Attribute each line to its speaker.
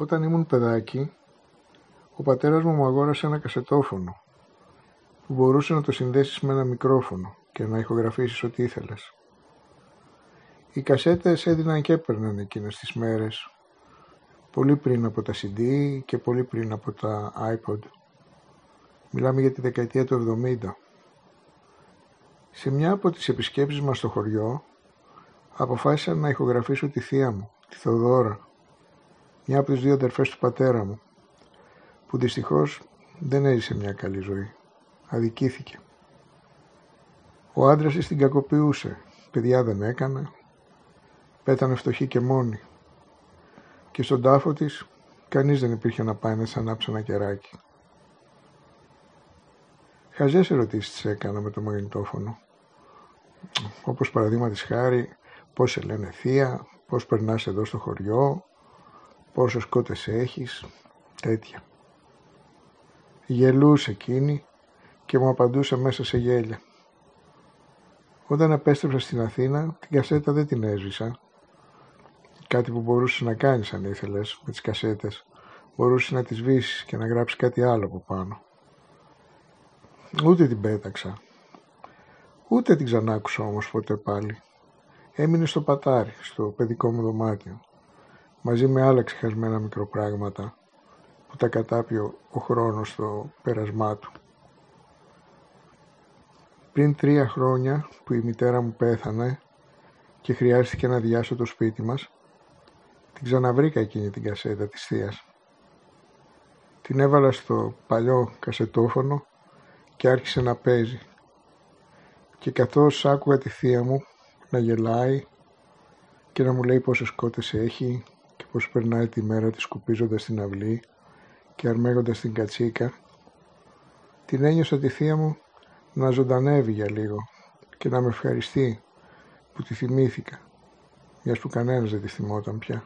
Speaker 1: Όταν ήμουν παιδάκι, ο πατέρας μου μου αγόρασε ένα κασετόφωνο που μπορούσε να το συνδέσεις με ένα μικρόφωνο και να ηχογραφήσεις ό,τι ήθελες. Οι κασέτες έδιναν και έπαιρναν εκείνες τις μέρες, πολύ πριν από τα CD και πολύ πριν από τα iPod. Μιλάμε για τη δεκαετία του 70. Σε μια από τις επισκέψεις μας στο χωριό, αποφάσισα να ηχογραφήσω τη θεία μου, τη Θεοδόρα, μια από τις δύο αδερφές του πατέρα μου, που δυστυχώς δεν έζησε μια καλή ζωή. Αδικήθηκε. Ο άντρας της την κακοποιούσε, παιδιά δεν έκανε, πέτανε φτωχή και μόνη. Και στον τάφο της κανείς δεν υπήρχε να πάει να της ανάψει ένα κεράκι. Χαζές ερωτήσεις της έκανα με το μαγνητόφωνο. Όπως παραδείγμα της χάρη, πώς σε λένε θεία, πώς περνάς εδώ στο χωριό, πόσες κότες έχεις, τέτοια. Γελούσε εκείνη και μου απαντούσε μέσα σε γέλια. Όταν επέστρεψα στην Αθήνα, την κασέτα δεν την έσβησα. Κάτι που μπορούσες να κάνεις αν ήθελες με τις κασέτες. Μπορούσες να τις σβήσεις και να γράψεις κάτι άλλο από πάνω. Ούτε την πέταξα. Ούτε την ξανάκουσα όμως ποτέ πάλι. Έμεινε στο πατάρι, στο παιδικό μου δωμάτιο, μαζί με άλλα ξεχασμένα μικροπράγματα που τα κατάπιω ο χρόνος στο πέρασμά του. Πριν τρία χρόνια που η μητέρα μου πέθανε και χρειάστηκε να διάσω το σπίτι μας, την ξαναβρήκα εκείνη την κασέτα της θείας. Την έβαλα στο παλιό κασετόφωνο και άρχισε να παίζει. Και καθώς άκουγα τη θεία μου να γελάει και να μου λέει πόσες κότες έχει και πώς περνάει τη μέρα της σκουπίζοντας την αυλή και αρμέγοντας την κατσίκα, την ένιωσα τη θεία μου να ζωντανεύει για λίγο και να με ευχαριστεί που τη θυμήθηκα, μιας που κανένας δεν τη θυμόταν πια.